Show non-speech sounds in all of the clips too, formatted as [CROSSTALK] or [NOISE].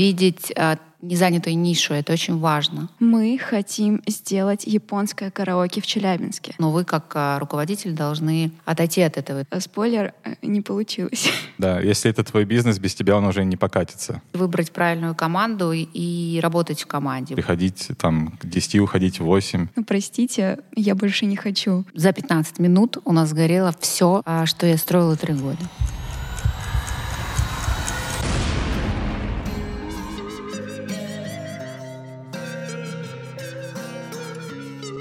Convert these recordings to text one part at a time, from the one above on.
видеть а, незанятую нишу. Это очень важно. Мы хотим сделать японское караоке в Челябинске. Но вы, как а, руководитель, должны отойти от этого. А, спойлер, э, не получилось. [LAUGHS] Да, если это твой бизнес, без тебя он уже не покатится. Выбрать правильную команду и работать в команде. Приходить там к 10, уходить в 8. Ну, простите, я больше не хочу. За 15 минут у нас сгорело все, а, что я строила три года.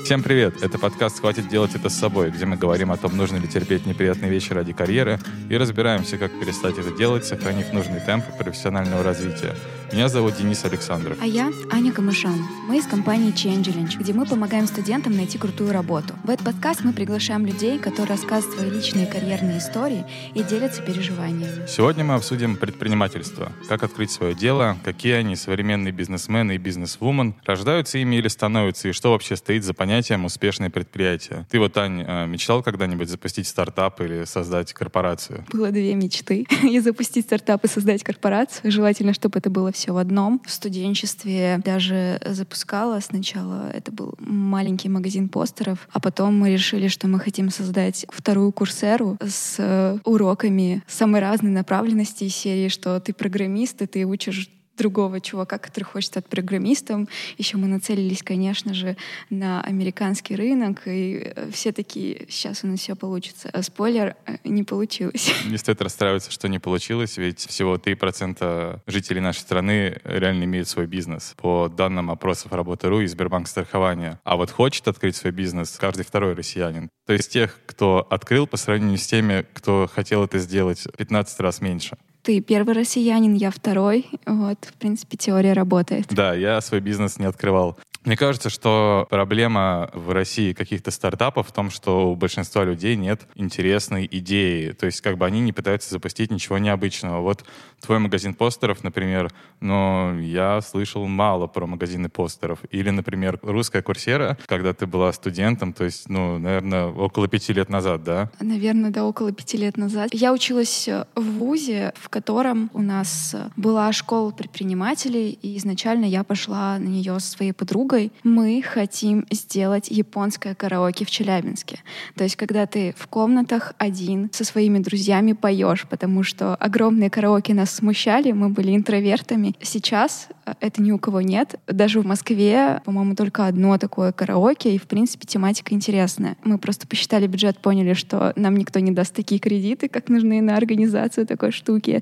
Всем привет! Это подкаст «Хватит делать это с собой», где мы говорим о том, нужно ли терпеть неприятные вещи ради карьеры и разбираемся, как перестать это делать, сохранив нужный темп профессионального развития. Меня зовут Денис Александров. А я Аня Камышан. Мы из компании Changelinch, где мы помогаем студентам найти крутую работу. В этот подкаст мы приглашаем людей, которые рассказывают свои личные карьерные истории и делятся переживаниями. Сегодня мы обсудим предпринимательство. Как открыть свое дело, какие они, современные бизнесмены и бизнесвумен, рождаются ими или становятся, и что вообще стоит за понятием успешное предприятие. Ты вот, Ань, э, мечтал когда-нибудь запустить стартап или создать корпорацию? Было две мечты. [LAUGHS] и запустить стартап и создать корпорацию. Желательно, чтобы это было все в одном. В студенчестве даже запускала сначала, это был маленький магазин постеров, а потом мы решили, что мы хотим создать вторую курсеру с уроками самой разной направленности из серии, что ты программист, и ты учишь другого чувака, который хочет стать программистом. Еще мы нацелились, конечно же, на американский рынок, и э, все такие, сейчас у нас все получится. А спойлер, э, не получилось. [LAUGHS] Не стоит расстраиваться, что не получилось, ведь всего 3% жителей нашей страны реально имеют свой бизнес. По данным опросов Работы.ру и Сбербанк страхования. А вот хочет открыть свой бизнес каждый второй россиянин. То есть тех, кто открыл по сравнению с теми, кто хотел это сделать 15 раз меньше ты первый россиянин, я второй. Вот, в принципе, теория работает. Да, я свой бизнес не открывал. Мне кажется, что проблема в России каких-то стартапов в том, что у большинства людей нет интересной идеи. То есть как бы они не пытаются запустить ничего необычного. Вот твой магазин постеров, например, но я слышал мало про магазины постеров. Или, например, русская курсера, когда ты была студентом, то есть, ну, наверное, около пяти лет назад, да? Наверное, да, около пяти лет назад. Я училась в ВУЗе, в котором у нас была школа предпринимателей, и изначально я пошла на нее со своей подругой, подругой мы хотим сделать японское караоке в Челябинске. То есть, когда ты в комнатах один со своими друзьями поешь, потому что огромные караоке нас смущали, мы были интровертами. Сейчас э, это ни у кого нет. Даже в Москве, по-моему, только одно такое караоке, и, в принципе, тематика интересная. Мы просто посчитали бюджет, поняли, что нам никто не даст такие кредиты, как нужны на организацию такой штуки.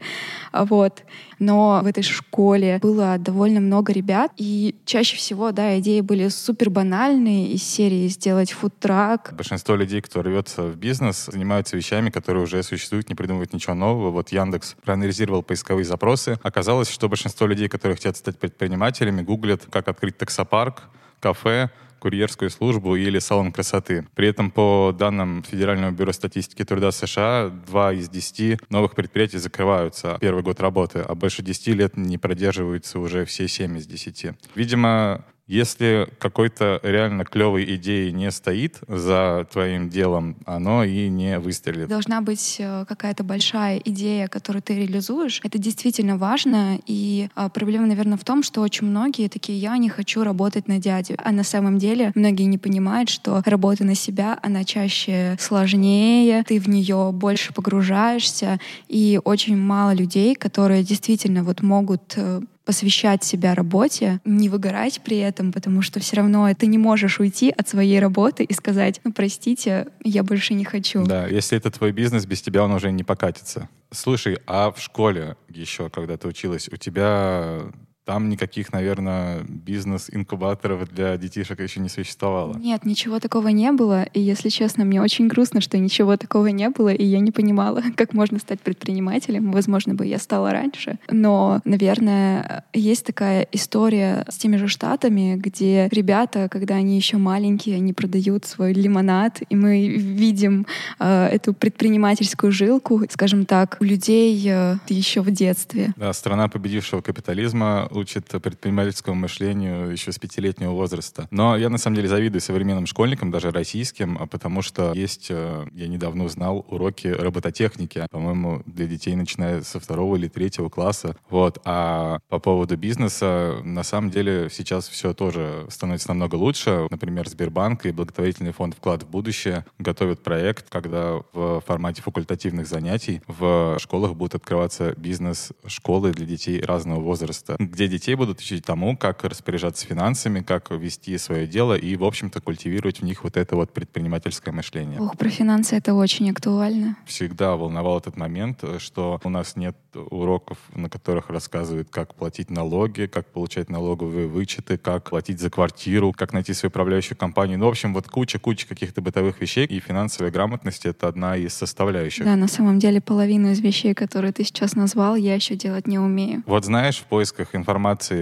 Вот. Но в этой школе было довольно много ребят, и чаще всего, да, идеи были супер банальные из серии сделать фудтрак. Большинство людей, кто рвется в бизнес, занимаются вещами, которые уже существуют, не придумывают ничего нового. Вот Яндекс проанализировал поисковые запросы. Оказалось, что большинство людей, которые хотят стать предпринимателями, гуглят, как открыть таксопарк, кафе, курьерскую службу или салон красоты. При этом по данным Федерального бюро статистики труда США, два из десяти новых предприятий закрываются первый год работы, а больше десяти лет не продерживаются уже все семь из десяти. Видимо, если какой-то реально клевой идеи не стоит за твоим делом, оно и не выстрелит. Должна быть э, какая-то большая идея, которую ты реализуешь. Это действительно важно. И а, проблема, наверное, в том, что очень многие такие, я не хочу работать на дядю. А на самом деле многие не понимают, что работа на себя, она чаще сложнее, ты в нее больше погружаешься. И очень мало людей, которые действительно вот могут э, посвящать себя работе, не выгорать при этом, потому что все равно ты не можешь уйти от своей работы и сказать, ну простите, я больше не хочу. Да, если это твой бизнес, без тебя он уже не покатится. Слушай, а в школе еще, когда ты училась, у тебя там никаких, наверное, бизнес-инкубаторов для детишек еще не существовало. Нет, ничего такого не было. И, если честно, мне очень грустно, что ничего такого не было, и я не понимала, [LAUGHS] как можно стать предпринимателем. Возможно, бы я стала раньше. Но, наверное, есть такая история с теми же штатами, где ребята, когда они еще маленькие, они продают свой лимонад, и мы видим э, эту предпринимательскую жилку, скажем так, у людей э, еще в детстве. Да, страна победившего капитализма учат предпринимательскому мышлению еще с пятилетнего возраста. Но я на самом деле завидую современным школьникам, даже российским, а потому что есть, э, я недавно узнал, уроки робототехники, по-моему, для детей, начиная со второго или третьего класса. Вот. А по поводу бизнеса, на самом деле сейчас все тоже становится намного лучше. Например, Сбербанк и благотворительный фонд «Вклад в будущее» готовят проект, когда в формате факультативных занятий в школах будут открываться бизнес-школы для детей разного возраста, где детей будут учить тому, как распоряжаться финансами, как вести свое дело и, в общем-то, культивировать в них вот это вот предпринимательское мышление. Ох, про финансы это очень актуально. Всегда волновал этот момент, что у нас нет уроков, на которых рассказывают, как платить налоги, как получать налоговые вычеты, как платить за квартиру, как найти свою управляющую компанию. Ну, в общем, вот куча-куча каких-то бытовых вещей, и финансовая грамотность — это одна из составляющих. Да, на самом деле половину из вещей, которые ты сейчас назвал, я еще делать не умею. Вот знаешь, в поисках информации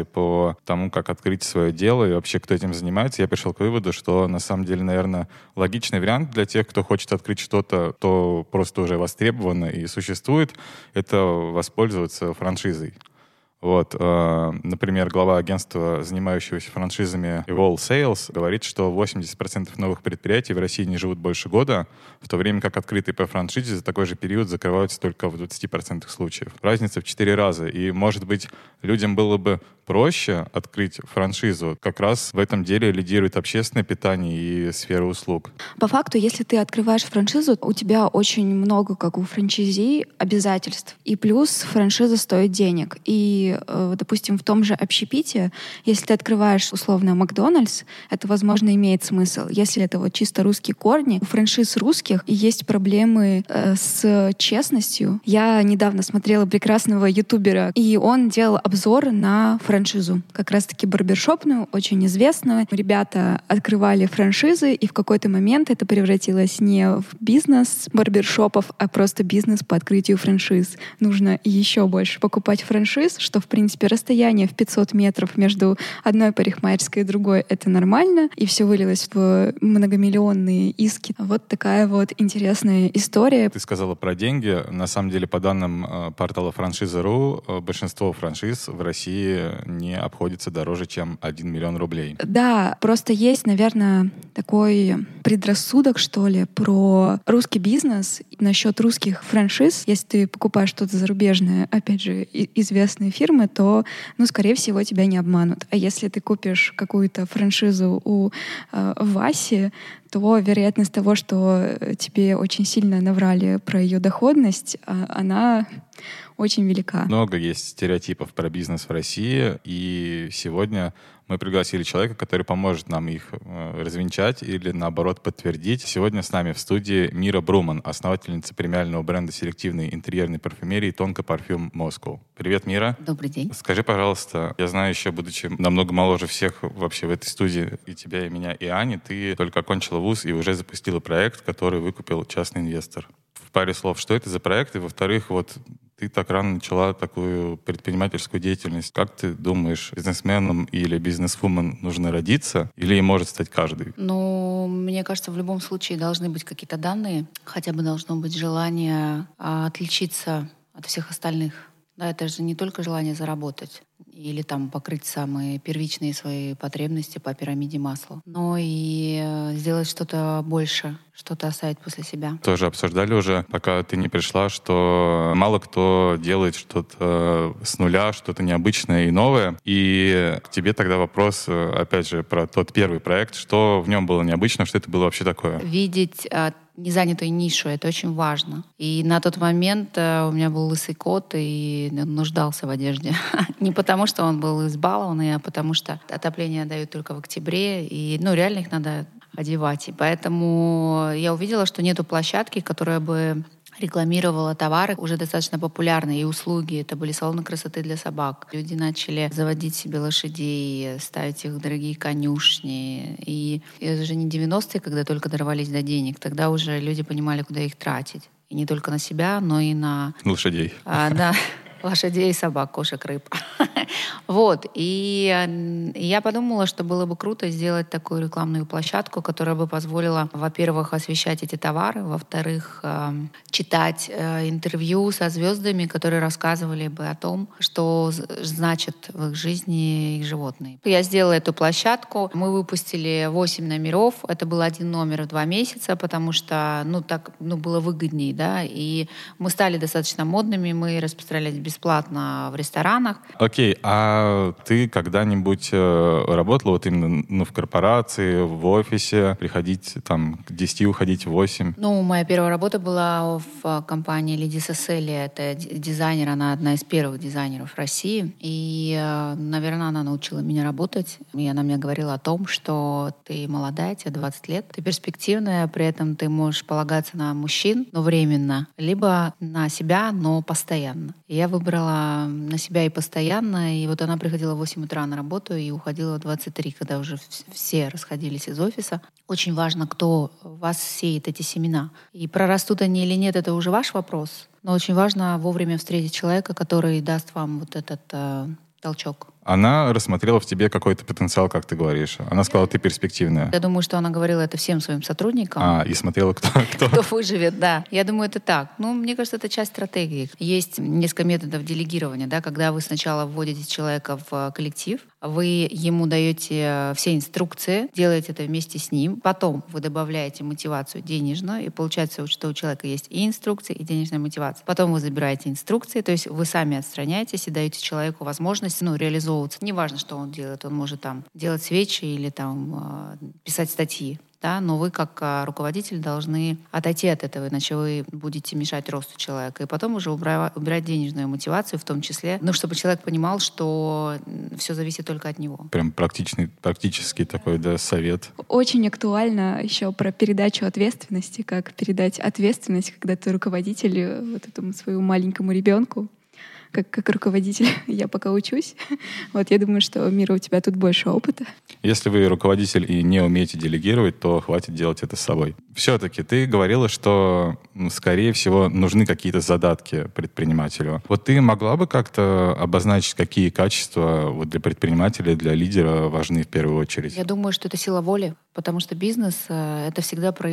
по тому, как открыть свое дело и вообще кто этим занимается, я пришел к выводу, что на самом деле, наверное, логичный вариант для тех, кто хочет открыть что-то, то просто уже востребовано и существует, это воспользоваться франшизой. Вот, э, например, глава агентства, занимающегося франшизами Evol Sales, говорит, что 80% новых предприятий в России не живут больше года, в то время как открытые по франшизе за такой же период закрываются только в 20% случаев. Разница в 4 раза. И, может быть, людям было бы проще открыть франшизу. Как раз в этом деле лидирует общественное питание и сфера услуг. По факту, если ты открываешь франшизу, у тебя очень много, как у франчайзи, обязательств. И плюс франшиза стоит денег. И, э, допустим, в том же общепите, если ты открываешь условно Макдональдс, это, возможно, имеет смысл. Если это вот чисто русские корни, у франшиз русских есть проблемы э, с честностью. Я недавно смотрела прекрасного ютубера, и он делал обзор на франшизу как раз-таки барбершопную, очень известную. Ребята открывали франшизы, и в какой-то момент это превратилось не в бизнес барбершопов, а просто бизнес по открытию франшиз. Нужно еще больше покупать франшиз, что, в принципе, расстояние в 500 метров между одной парикмахерской и другой — это нормально, и все вылилось в многомиллионные иски. Вот такая вот интересная история. Ты сказала про деньги. На самом деле, по данным э, портала франшиза.ру, э, большинство франшиз в России не обходится дороже, чем 1 миллион рублей. Да, просто есть, наверное, такой предрассудок, что ли, про русский бизнес насчет русских франшиз. Если ты покупаешь что-то зарубежное, опять же, известные фирмы, то, ну, скорее всего, тебя не обманут. А если ты купишь какую-то франшизу у э, Васи, то вероятность того, что тебе очень сильно наврали про ее доходность, а, она очень велика. Много есть стереотипов про бизнес в России, и сегодня мы пригласили человека, который поможет нам их э, развенчать или, наоборот, подтвердить. Сегодня с нами в студии Мира Бруман, основательница премиального бренда селективной интерьерной парфюмерии «Тонко парфюм Москва». Привет, Мира. Добрый день. Скажи, пожалуйста, я знаю еще, будучи намного моложе всех вообще в этой студии, и тебя, и меня, и Ани, ты только окончила вуз и уже запустила проект, который выкупил частный инвестор. Паре слов, что это за проект? И, во-вторых, вот ты так рано начала такую предпринимательскую деятельность. Как ты думаешь, бизнесменом или бизнесвумен нужно родиться или может стать каждый? Ну, мне кажется, в любом случае должны быть какие-то данные. Хотя бы должно быть желание а, отличиться от всех остальных. Да, это же не только желание заработать или там покрыть самые первичные свои потребности по пирамиде масла, но и э, сделать что-то больше, что-то оставить после себя. Тоже обсуждали уже, пока ты не пришла, что мало кто делает что-то с нуля, что-то необычное и новое. И к тебе тогда вопрос, э, опять же, про тот первый проект. Что в нем было необычно, что это было вообще такое? Видеть незанятую нишу, это очень важно. И на тот момент э, у меня был лысый кот, и он нуждался в одежде. [LAUGHS] Не потому, что он был избалованный, а потому что отопление дают только в октябре, и ну, реально их надо одевать. И поэтому я увидела, что нету площадки, которая бы рекламировала товары уже достаточно популярные и услуги. Это были салоны красоты для собак. Люди начали заводить себе лошадей, ставить их в дорогие конюшни. И это же не 90-е, когда только дорвались до денег. Тогда уже люди понимали, куда их тратить. И не только на себя, но и на... Лошадей. А, да [LAUGHS] лошадей, собак, кошек, рыб. [LAUGHS] Вот. И я подумала, что было бы круто сделать такую рекламную площадку, которая бы позволила, во-первых, освещать эти товары, во-вторых, эм, читать э, интервью со звездами, которые рассказывали бы о том, что значит в их жизни их животные. Я сделала эту площадку. Мы выпустили 8 номеров. Это был один номер в два месяца, потому что, ну, так, ну, было выгоднее, да, и мы стали достаточно модными, мы распространялись бесплатно в ресторанах. Окей, okay, а ты когда-нибудь э, работала вот именно ну, в корпорации, в офисе, приходить там к 10, уходить в 8? Ну, моя первая работа была в компании Лиди Сесели. Это дизайнер, она одна из первых дизайнеров России. И, э, наверное, она научила меня работать. И она мне говорила о том, что ты молодая, тебе 20 лет, ты перспективная, при этом ты можешь полагаться на мужчин, но временно, либо на себя, но постоянно. И я выбрала на себя и постоянно, и вот она приходила в 8 утра на работу и уходила в 23, когда уже все расходились из офиса. Очень важно, кто вас сеет эти семена. И прорастут они или нет, это уже ваш вопрос. Но очень важно вовремя встретить человека, который даст вам вот этот э, толчок она рассмотрела в тебе какой-то потенциал, как ты говоришь. Она сказала, ты перспективная. Я думаю, что она говорила это всем своим сотрудникам. А, и смотрела, кто... [LAUGHS] Кто, кто выживет, да. Я думаю, это так. Ну, мне кажется, это часть стратегии. Есть несколько методов делегирования, да, когда вы сначала вводите человека в э, коллектив, вы ему даете э, все инструкции, делаете это вместе с ним, потом вы добавляете мотивацию денежную, и получается, что у человека есть и инструкции, и денежная мотивация. Потом вы забираете инструкции, то есть вы сами отстраняетесь и даете человеку возможность ну, реализовывать реализовываться. Неважно, что он делает, он может там делать свечи или там а, писать статьи. Да, но вы как а, руководитель должны отойти от этого, иначе вы будете мешать росту человека. И потом уже убрать, убирать денежную мотивацию в том числе, ну, чтобы человек понимал, что все зависит только от него. Прям практичный, практический такой да, совет. Очень актуально еще про передачу ответственности, как передать ответственность, когда ты руководитель э, вот этому своему маленькому ребенку как, как руководитель [LAUGHS] я пока учусь. [LAUGHS] Вот я думаю, что, Мира, у тебя тут больше опыта. Если вы руководитель и не умеете делегировать, то хватит делать это с собой. Все-таки ты говорила, что, скорее всего, нужны какие-то задатки предпринимателю. Вот ты могла бы как-то обозначить, какие качества вот для предпринимателя, для лидера важны в первую очередь? Я думаю, что это сила воли, потому что бизнес э, — это всегда про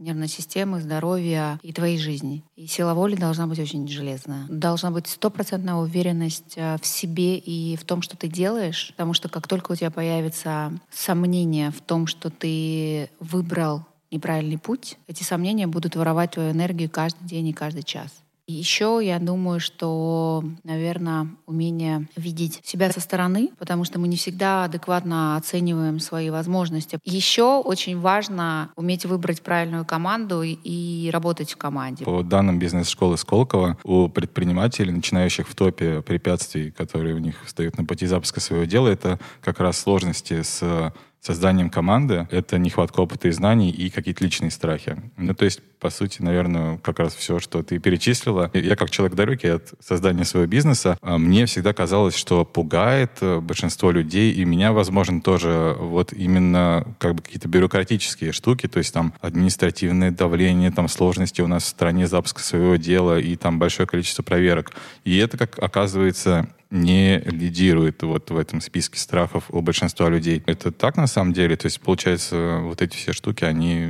нервной системы, здоровья и твоей жизни. И сила воли должна быть очень железная. Должна быть стопроцентная стопроцентная уверенность э, в себе и в том, что ты делаешь, потому что как только у тебя появится сомнение в том, что ты выбрал неправильный путь, эти сомнения будут воровать твою энергию каждый день и каждый час. Еще я думаю, что, наверное, умение видеть себя со стороны, потому что мы не всегда адекватно оцениваем свои возможности. Еще очень важно уметь выбрать правильную команду и работать в команде. По данным бизнес-школы Сколково, у предпринимателей, начинающих в топе препятствий, которые у них встают на пути запуска своего дела, это как раз сложности с созданием команды — это нехватка опыта и знаний и какие-то личные страхи. Ну, то есть, по сути, наверное, как раз все, что ты перечислила. Я как человек далекий от создания своего бизнеса, а, мне всегда казалось, что пугает э, большинство людей, и меня, возможно, тоже вот именно как бы какие-то бюрократические штуки, то есть там административное давление, там сложности у нас в стране запуска своего дела и там большое количество проверок. И это, как оказывается, не лидирует вот в этом списке страхов у большинства людей. Это так на самом деле? То есть, получается, вот эти все штуки, они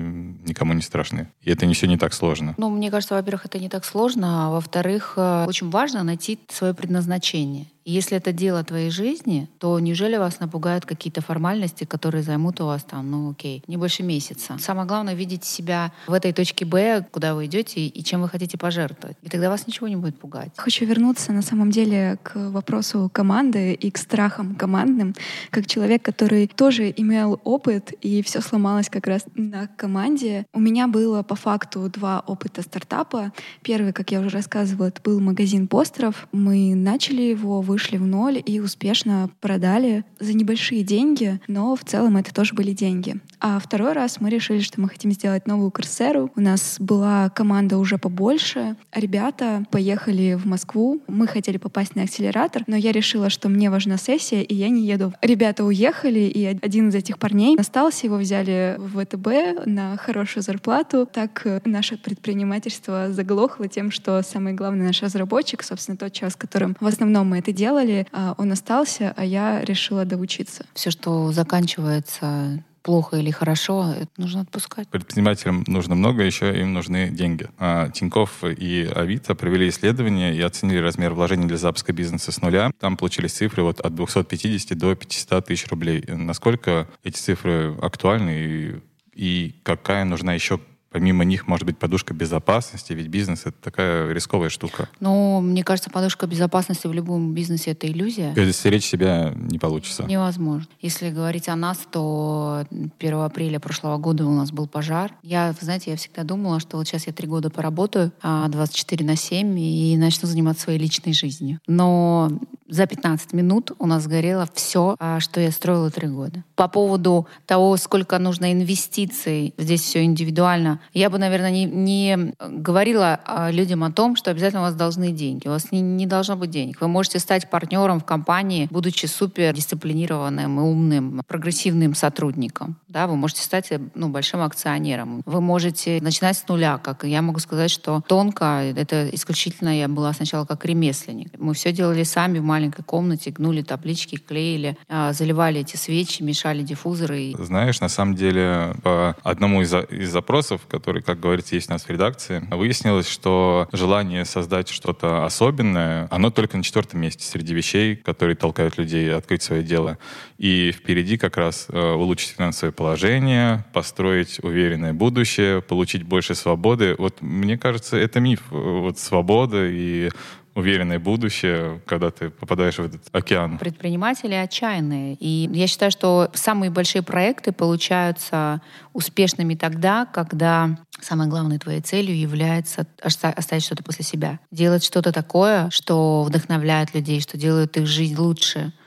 никому не страшны. И это не все не так сложно. Ну, мне кажется, во-первых, это не так сложно, а во-вторых, э, очень важно найти свое предназначение. Если это дело твоей жизни, то неужели вас напугают какие-то формальности, которые займут у вас там, ну окей, не больше месяца. Самое главное — видеть себя в этой точке Б, куда вы идете и чем вы хотите пожертвовать. И тогда вас ничего не будет пугать. Хочу вернуться на самом деле к вопросу команды и к страхам командным. Как человек, который тоже имел опыт, и все сломалось как раз на команде. У меня было по факту два опыта стартапа. Первый, как я уже рассказывала, это был магазин постеров. Мы начали его, вы вышли в ноль и успешно продали за небольшие деньги, но в целом это тоже были деньги. А второй раз мы решили, что мы хотим сделать новую Корсеру. У нас была команда уже побольше. Ребята поехали в Москву. Мы хотели попасть на акселератор, но я решила, что мне важна сессия, и я не еду. Ребята уехали, и один из этих парней остался, его взяли в ВТБ на хорошую зарплату. Так э, наше предпринимательство заглохло тем, что самый главный наш разработчик, собственно, тот человек, с которым в основном мы это делали, а, он остался, а я решила доучиться. Все, что заканчивается плохо или хорошо, это нужно отпускать. Предпринимателям нужно много, еще им нужны деньги. А Тиньков и Авито провели исследование и оценили размер вложений для запуска бизнеса с нуля. Там получились цифры вот от 250 до 500 тысяч рублей. Насколько эти цифры актуальны и, и какая нужна еще помимо них может быть подушка безопасности, ведь бизнес — это такая рисковая штука. Ну, мне кажется, подушка безопасности в любом бизнесе — это иллюзия. Стеречь себя не получится. Невозможно. Если говорить о нас, то 1 апреля прошлого года у нас был пожар. Я, знаете, я всегда думала, что вот сейчас я три года поработаю, 24 а на 7, и начну заниматься своей личной жизнью. Но за 15 минут у нас сгорело все, а, что я строила три года. По поводу того, сколько нужно инвестиций, здесь все индивидуально, я бы, наверное, не, не говорила а, людям о том, что обязательно у вас должны деньги. У вас не, не должно быть денег. Вы можете стать партнером в компании, будучи супер дисциплинированным и умным, прогрессивным сотрудником. Да, вы можете стать ну, большим акционером. Вы можете начинать с нуля. Как я могу сказать, что тонко это исключительно я была сначала как ремесленник. Мы все делали сами в маленькой комнате, гнули таблички, клеили, а, заливали эти свечи, мешали диффузоры. Знаешь, на самом деле по одному из, из запросов, который, как говорится, есть у нас в редакции, выяснилось, что желание создать что-то особенное, оно только на четвертом месте среди вещей, которые толкают людей открыть свое дело. И впереди как раз э, улучшить финансовое положение, построить уверенное будущее, получить больше свободы. Вот мне кажется, это миф. Вот свобода и уверенное будущее, когда ты попадаешь в этот океан? Предприниматели отчаянные. И я считаю, что самые большие проекты получаются успешными тогда, когда самой главной твоей целью является оставить что-то после себя. Делать что-то такое, что вдохновляет людей, что делает их жизнь лучше —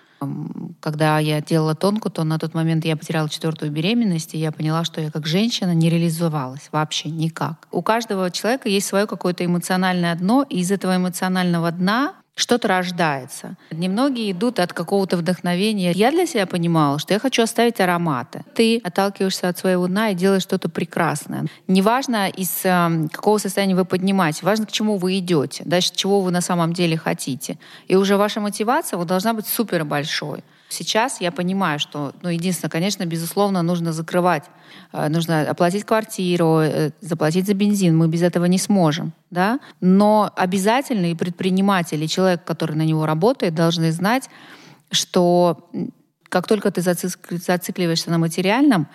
когда я делала тонку, то на тот момент я потеряла четвертую беременность, и я поняла, что я как женщина не реализовалась вообще никак. У каждого человека есть свое какое-то эмоциональное дно, и из этого эмоционального дна что-то рождается. Немногие идут от какого-то вдохновения. Я для себя понимала, что я хочу оставить ароматы. Ты отталкиваешься от своего дна и делаешь что-то прекрасное. Неважно, из э, какого состояния вы поднимаете, важно, к чему вы идете, дальше чего вы на самом деле хотите. И уже ваша мотивация вот, должна быть супер большой. Сейчас я понимаю, что, ну, единственное, конечно, безусловно, нужно закрывать, э, нужно оплатить квартиру, э, заплатить за бензин. Мы без этого не сможем, да. Но обязательно и предприниматель, и человек, который на него работает, должны знать, что как только ты зацикливаешься на материальном,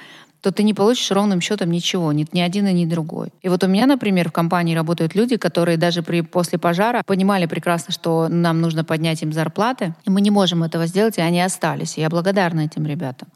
то ты не получишь ровным счетом ничего, ни, ни один и ни другой. И вот у меня, например, в компании работают люди, которые даже при, после пожара понимали прекрасно, что нам нужно поднять им зарплаты, и мы не можем этого сделать, и они остались. И я благодарна этим ребятам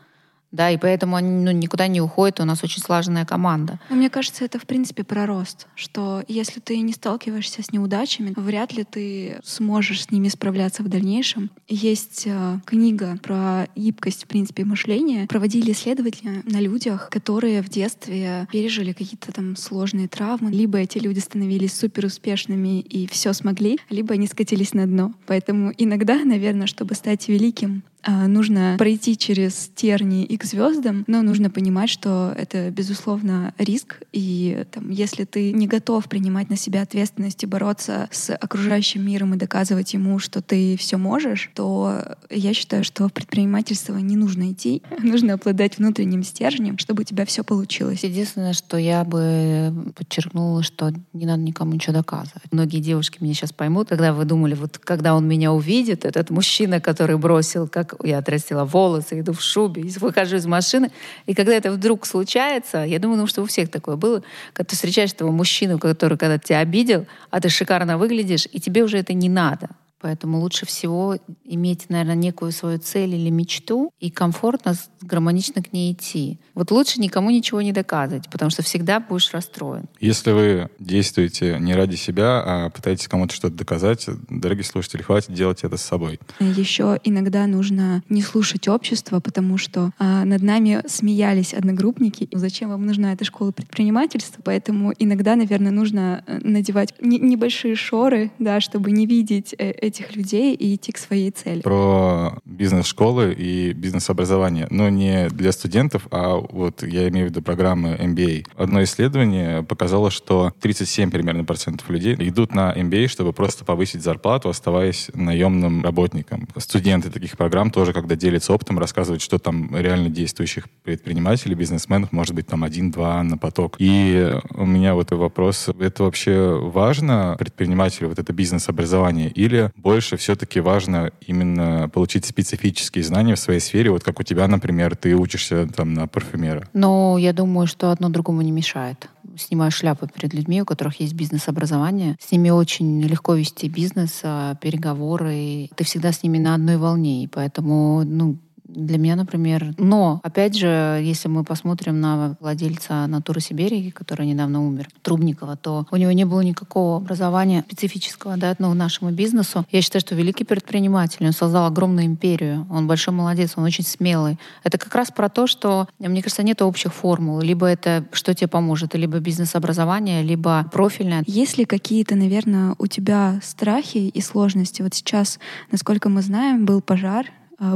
да, и поэтому они ну, никуда не уходят, у нас очень слаженная команда. Но мне кажется, это в принципе про рост, что если ты не сталкиваешься с неудачами, вряд ли ты сможешь с ними справляться в дальнейшем. Есть э, книга про гибкость, в принципе, мышления. Проводили исследования на людях, которые в детстве пережили какие-то там сложные травмы. Либо эти люди становились супер успешными и все смогли, либо они скатились на дно. Поэтому иногда, наверное, чтобы стать великим, нужно пройти через тернии и к звездам, но нужно понимать, что это, безусловно, риск. И там, если ты не готов принимать на себя ответственность и бороться с окружающим миром и доказывать ему, что ты все можешь, то я считаю, что в предпринимательство не нужно идти. [LAUGHS] Нужно обладать внутренним стержнем, чтобы у тебя все получилось. Единственное, что я бы подчеркнула, что не надо никому ничего доказывать. Многие девушки меня сейчас поймут, когда вы думали, вот когда он меня увидит, этот мужчина, который бросил, как я отрастила волосы, иду в шубе, выхожу из машины. И когда это вдруг случается, я думаю, ну, что у всех такое было, когда ты встречаешь этого мужчину, который когда тебя обидел, а ты шикарно выглядишь, и тебе уже это не надо. Поэтому лучше всего иметь, наверное, некую свою цель или мечту и комфортно, гармонично к ней идти. Вот лучше никому ничего не доказывать, потому что всегда будешь расстроен. Если вы действуете не ради себя, а пытаетесь кому-то что-то доказать, дорогие слушатели, хватит делать это с собой. Еще иногда нужно не слушать общество, потому что а, над нами смеялись одногруппники. Зачем вам нужна эта школа предпринимательства? Поэтому иногда, наверное, нужно э, надевать не, небольшие шоры, да, чтобы не видеть э, этих людей и идти к своей цели. Про бизнес-школы и бизнес-образование. Но не для студентов, а вот я имею в виду программы MBA. Одно исследование показало, что 37 примерно процентов людей идут на MBA, чтобы просто повысить зарплату, оставаясь наемным работником. Студенты таких программ тоже, когда делятся опытом, рассказывают, что там реально действующих предпринимателей, бизнесменов может быть там один-два на поток. И у меня вот вопрос, это вообще важно предпринимателю, вот это бизнес-образование, или больше все-таки важно именно получить специфические знания в своей сфере, вот как у тебя, например, ты учишься там на парфюмера? Но я думаю, что одно другому не мешает снимаю шляпу перед людьми, у которых есть бизнес-образование. С ними очень легко вести бизнес, а, переговоры. Ты всегда с ними на одной волне. И поэтому ну, для меня, например. Но, опять же, если мы посмотрим на владельца «Натуры Сибири», который недавно умер, Трубникова, то у него не было никакого образования специфического да, ну, нашему бизнесу. Я считаю, что великий предприниматель, он создал огромную империю, он большой молодец, он очень смелый. Это как раз про то, что, мне кажется, нет общих формул. Либо это что тебе поможет, либо бизнес-образование, либо профильное. Есть ли какие-то, наверное, у тебя страхи и сложности? Вот сейчас, насколько мы знаем, был пожар,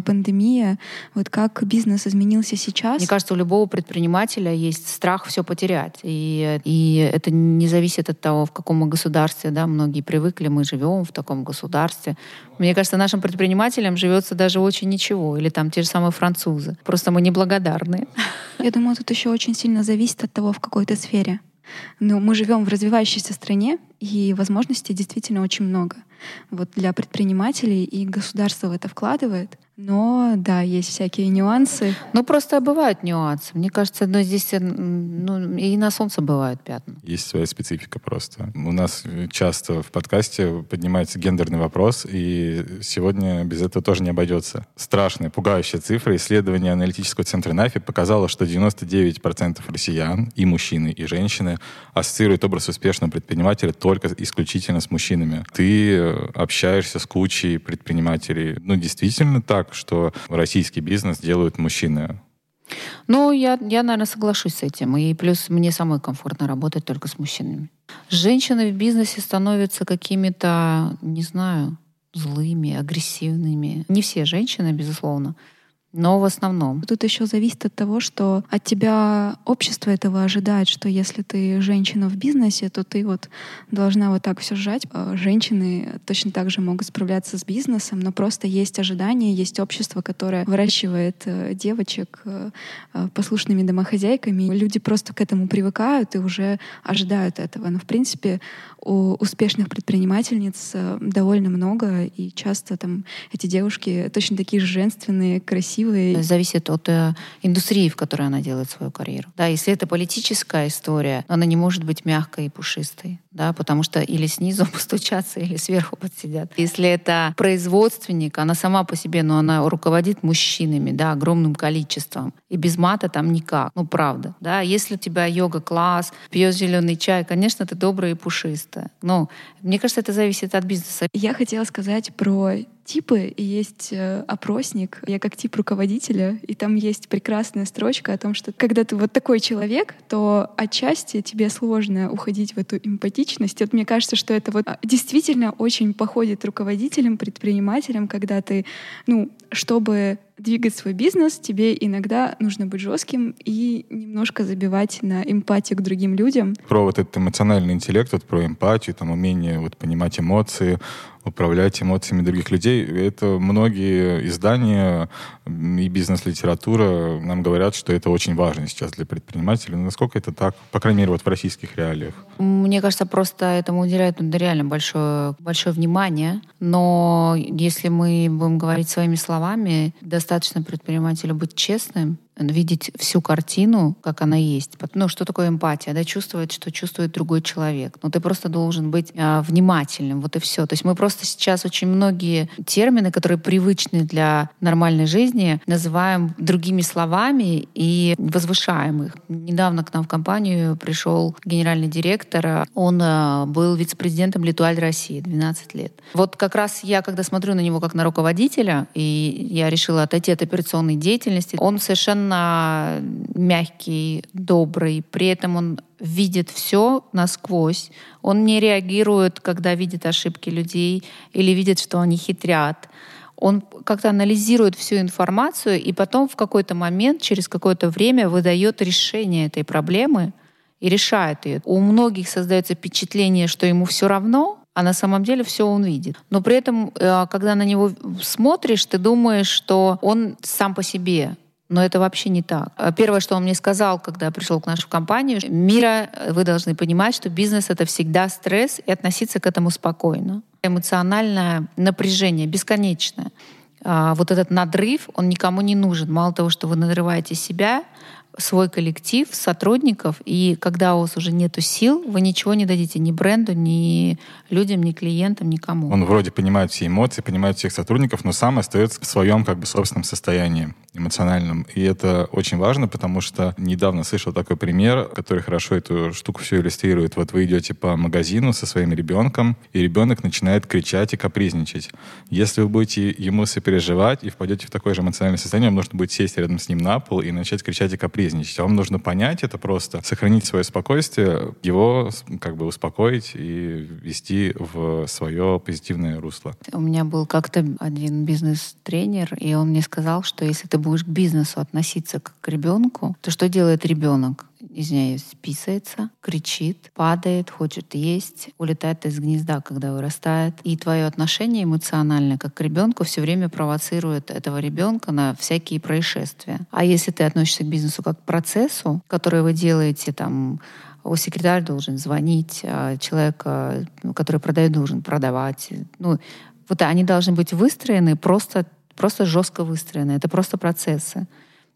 пандемия, вот как бизнес изменился сейчас? Мне кажется, у любого предпринимателя есть страх все потерять. И, и это не зависит от того, в каком мы государстве. Да? Многие привыкли, мы живем в таком государстве. Мне кажется, нашим предпринимателям живется даже очень ничего. Или там те же самые французы. Просто мы неблагодарны. Я думаю, тут еще очень сильно зависит от того, в какой то сфере. Но мы живем в развивающейся стране, и возможностей действительно очень много. Вот для предпринимателей и государство в это вкладывает. Но да, есть всякие нюансы. Ну, просто бывают нюансы. Мне кажется, но здесь э, ну, и на солнце бывают пятна. Есть своя специфика просто. У нас часто в подкасте поднимается гендерный вопрос, и сегодня без этого тоже не обойдется. Страшная, пугающая цифра. Исследование аналитического центра НАФИ показало, что 99% россиян, и мужчины, и женщины, ассоциируют образ успешного предпринимателя только исключительно с мужчинами. Ты э, общаешься с кучей предпринимателей. Ну, действительно так, что российский бизнес делают мужчины. Ну, я, я, наверное, соглашусь с этим. И плюс мне самой комфортно работать только с мужчинами. Женщины в бизнесе становятся какими-то, не знаю, злыми, агрессивными. Не все женщины, безусловно но в основном. Тут еще зависит от того, что от тебя общество этого ожидает, что если ты женщина в бизнесе, то ты вот должна вот так все сжать. А женщины точно так же могут справляться с бизнесом, но просто есть ожидания, есть общество, которое выращивает э, девочек э, э, послушными домохозяйками. Люди просто к этому привыкают и уже ожидают этого. Но в принципе у успешных предпринимательниц довольно много, и часто там эти девушки точно такие же женственные, красивые, красивой. Зависит от э, индустрии, в которой она делает свою карьеру. Да, если это политическая история, она не может быть мягкой и пушистой, да, потому что или снизу [LAUGHS] постучаться, или сверху подсидят. Если это производственник, она сама по себе, но она руководит мужчинами, да, огромным количеством. И без мата там никак. Ну, правда. Да? Если у тебя йога-класс, пьешь зеленый чай, конечно, ты добрая и пушистая. Но мне кажется, это зависит от бизнеса. Я хотела сказать про типы, и есть э, опросник. Я как тип руководителя, и там есть прекрасная строчка о том, что когда ты вот такой человек, то отчасти тебе сложно уходить в эту эмпатичность. Вот мне кажется, что это вот а, действительно очень походит руководителям, предпринимателям, когда ты, ну, чтобы двигать свой бизнес, тебе иногда нужно быть жестким и немножко забивать на эмпатию к другим людям. Про вот этот эмоциональный интеллект, вот про эмпатию, там умение вот понимать эмоции, управлять эмоциями других людей. Это многие издания и бизнес-литература нам говорят, что это очень важно сейчас для предпринимателей. Но насколько это так, по крайней мере, вот в российских реалиях? Мне кажется, просто этому уделяют ну, реально большое, большое внимание. Но если мы будем говорить своими словами, достаточно предпринимателю быть честным, видеть всю картину, как она есть. Ну, что такое эмпатия? Да, чувствовать, что чувствует другой человек. Но ты просто должен быть э, внимательным, вот и все. То есть мы просто сейчас очень многие термины, которые привычны для нормальной жизни, называем другими словами и возвышаем их. Недавно к нам в компанию пришел генеральный директор. Он э, был вице-президентом Литуаль России 12 лет. Вот как раз я, когда смотрю на него как на руководителя, и я решила отойти от операционной деятельности, он совершенно мягкий, добрый, при этом он видит все насквозь. Он не реагирует, когда видит ошибки людей или видит, что они хитрят. Он как-то анализирует всю информацию и потом в какой-то момент, через какое-то время выдает решение этой проблемы и решает ее. У многих создается впечатление, что ему все равно, а на самом деле все он видит. Но при этом, э, когда на него смотришь, ты думаешь, что он сам по себе но это вообще не так. А первое, что он мне сказал, когда пришел к нашу компанию, Мира, вы должны понимать, что бизнес — это всегда стресс, и относиться к этому спокойно. Эмоциональное напряжение бесконечное. А вот этот надрыв, он никому не нужен. Мало того, что вы надрываете себя, свой коллектив сотрудников, и когда у вас уже нету сил, вы ничего не дадите ни бренду, ни людям, ни клиентам, никому. Он вроде понимает все эмоции, понимает всех сотрудников, но сам остается в своем как бы собственном состоянии эмоциональном. И это очень важно, потому что недавно слышал такой пример, который хорошо эту штуку все иллюстрирует. Вот вы идете по магазину со своим ребенком, и ребенок начинает кричать и капризничать. Если вы будете ему сопереживать и впадете в такое же эмоциональное состояние, вам нужно будет сесть рядом с ним на пол и начать кричать и капризничать. А вам нужно понять это просто, сохранить свое спокойствие, его как бы успокоить и вести в свое позитивное русло. У меня был как-то один бизнес-тренер, и он мне сказал, что если ты будешь к бизнесу относиться как к ребенку, то что делает ребенок? Извиняюсь, писается, кричит, падает, хочет есть, улетает из гнезда, когда вырастает. И твое отношение эмоциональное, как к ребенку, все время провоцирует этого ребенка на всякие происшествия. А если ты относишься к бизнесу как к процессу, который вы делаете там о, секретарь должен звонить, а человек, который продает, должен продавать. Ну, вот они должны быть выстроены просто просто жестко выстроены. Это просто процессы.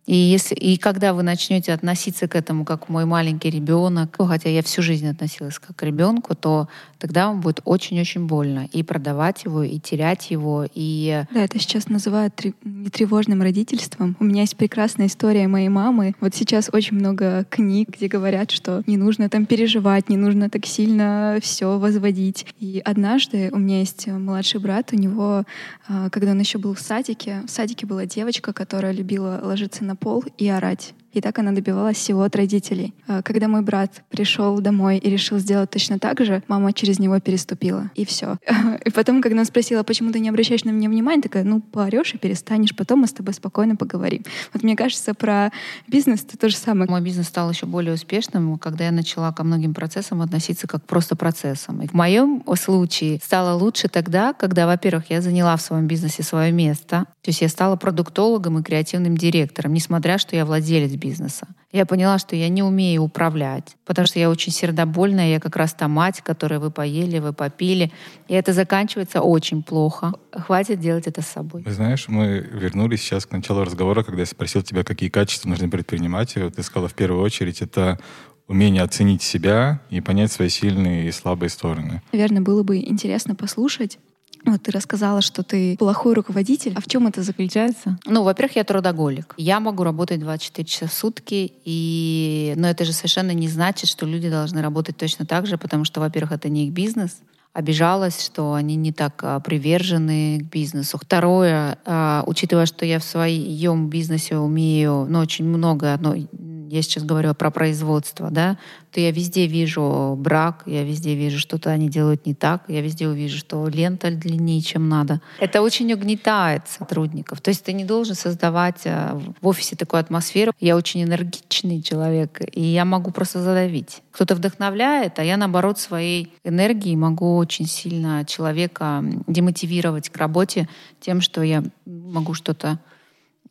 И, если, и когда вы начнете относиться к этому как мой маленький ребенок, ну, хотя я всю жизнь относилась как к ребенку, то тогда вам будет очень-очень больно и продавать его, и терять его, и... Да, это сейчас называют нетревожным родительством. У меня есть прекрасная история моей мамы. Вот сейчас очень много книг, где говорят, что не нужно там переживать, не нужно так сильно все возводить. И однажды у меня есть младший брат, у него, а, когда он еще был в садике, в садике была девочка, которая любила ложиться на на пол и орать. И так она добивалась всего от родителей. А, когда мой брат пришел домой и решил сделать точно так же, мама через него переступила. И все. [LAUGHS] И потом, когда она спросила, почему ты не обращаешь на меня внимания, такая, ну, поорешь и перестанешь, потом мы с тобой спокойно поговорим. Вот мне кажется, про бизнес это то же самое. Мой бизнес стал еще более успешным, когда я начала ко многим процессам относиться как просто процессам. И в моем случае стало лучше тогда, когда, во-первых, я заняла в своем бизнесе свое место. То есть я стала продуктологом и креативным директором, несмотря, что я владелец бизнеса. Я поняла, что я не умею управлять, потому что я очень сердобольная, я как раз та мать, которую вы поели, вы попили. И это заканчивается очень плохо. Хватит делать это с собой. Вы знаешь, мы вернулись сейчас к началу разговора, когда я спросил тебя, какие качества нужны предпринимателю. Ты сказала в первую очередь, это умение оценить себя и понять свои сильные и слабые стороны. Наверное, было бы интересно послушать, вот ты рассказала, что ты плохой руководитель. А в чем это заключается? Ну, во-первых, я трудоголик. Я могу работать 24 часа в сутки, и... но это же совершенно не значит, что люди должны работать точно так же, потому что, во-первых, это не их бизнес, обижалась, что они не так а, привержены к бизнесу. Второе, а, учитывая, что я в своем бизнесе умею, ну, очень много, ну, я сейчас говорю про производство, да, то я везде вижу брак, я везде вижу, что-то они делают не так, я везде увижу, что лента длиннее, чем надо. Это очень угнетает сотрудников. То есть ты не должен создавать э, в офисе такую атмосферу. Я очень энергичный человек, и я могу просто задавить. Кто-то вдохновляет, а я, наоборот, своей энергией могу очень сильно человека демотивировать к работе тем, что я могу что-то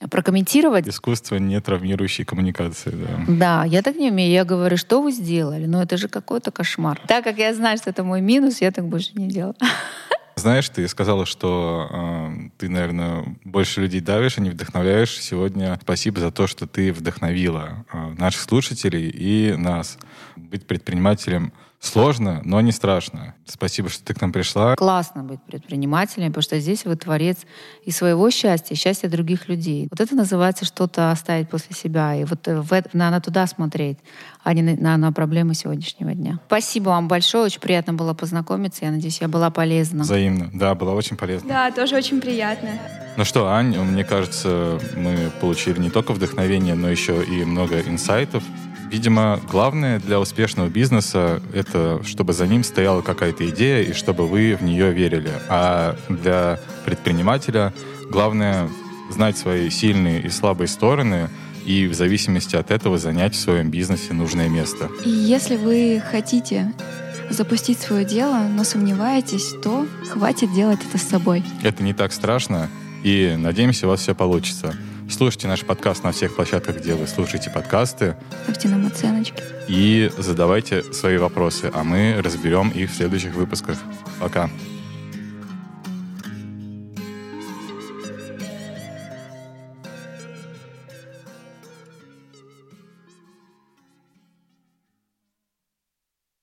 прокомментировать. Искусство не травмирующей коммуникации, да. Да, я так не умею. Я говорю, что вы сделали? Ну, это же какой-то кошмар. Так как я знаю, что это мой минус, я так больше не делаю. [LAUGHS] Знаешь, ты сказала, что э, ты, наверное, больше людей давишь, а не вдохновляешь. Сегодня спасибо за то, что ты вдохновила э, наших слушателей и нас. Быть предпринимателем Сложно, но не страшно. Спасибо, что ты к нам пришла. Классно быть предпринимателем, потому что здесь вы творец и своего счастья, и счастья других людей. Вот это называется что-то оставить после себя. И вот э, в это, надо туда смотреть, а не на, на проблемы сегодняшнего дня. Спасибо вам большое. Очень приятно было познакомиться. Я надеюсь, я была полезна. Взаимно. Да, была очень полезна. Да, тоже очень приятно. Ну что, Ань, мне кажется, мы получили не только вдохновение, но еще и много инсайтов. Видимо, главное для успешного бизнеса — это чтобы за ним стояла какая-то идея и чтобы вы в нее верили. А для предпринимателя главное знать свои сильные и слабые стороны и в зависимости от этого занять в своем бизнесе нужное место. И если вы хотите запустить свое дело, но сомневаетесь, то хватит делать это с собой. Это не так страшно, и надеемся, у вас все получится. Слушайте наш подкаст на всех площадках, где вы слушаете подкасты. Ставьте нам оценочки. И задавайте свои вопросы, а мы разберем их в следующих выпусках. Пока.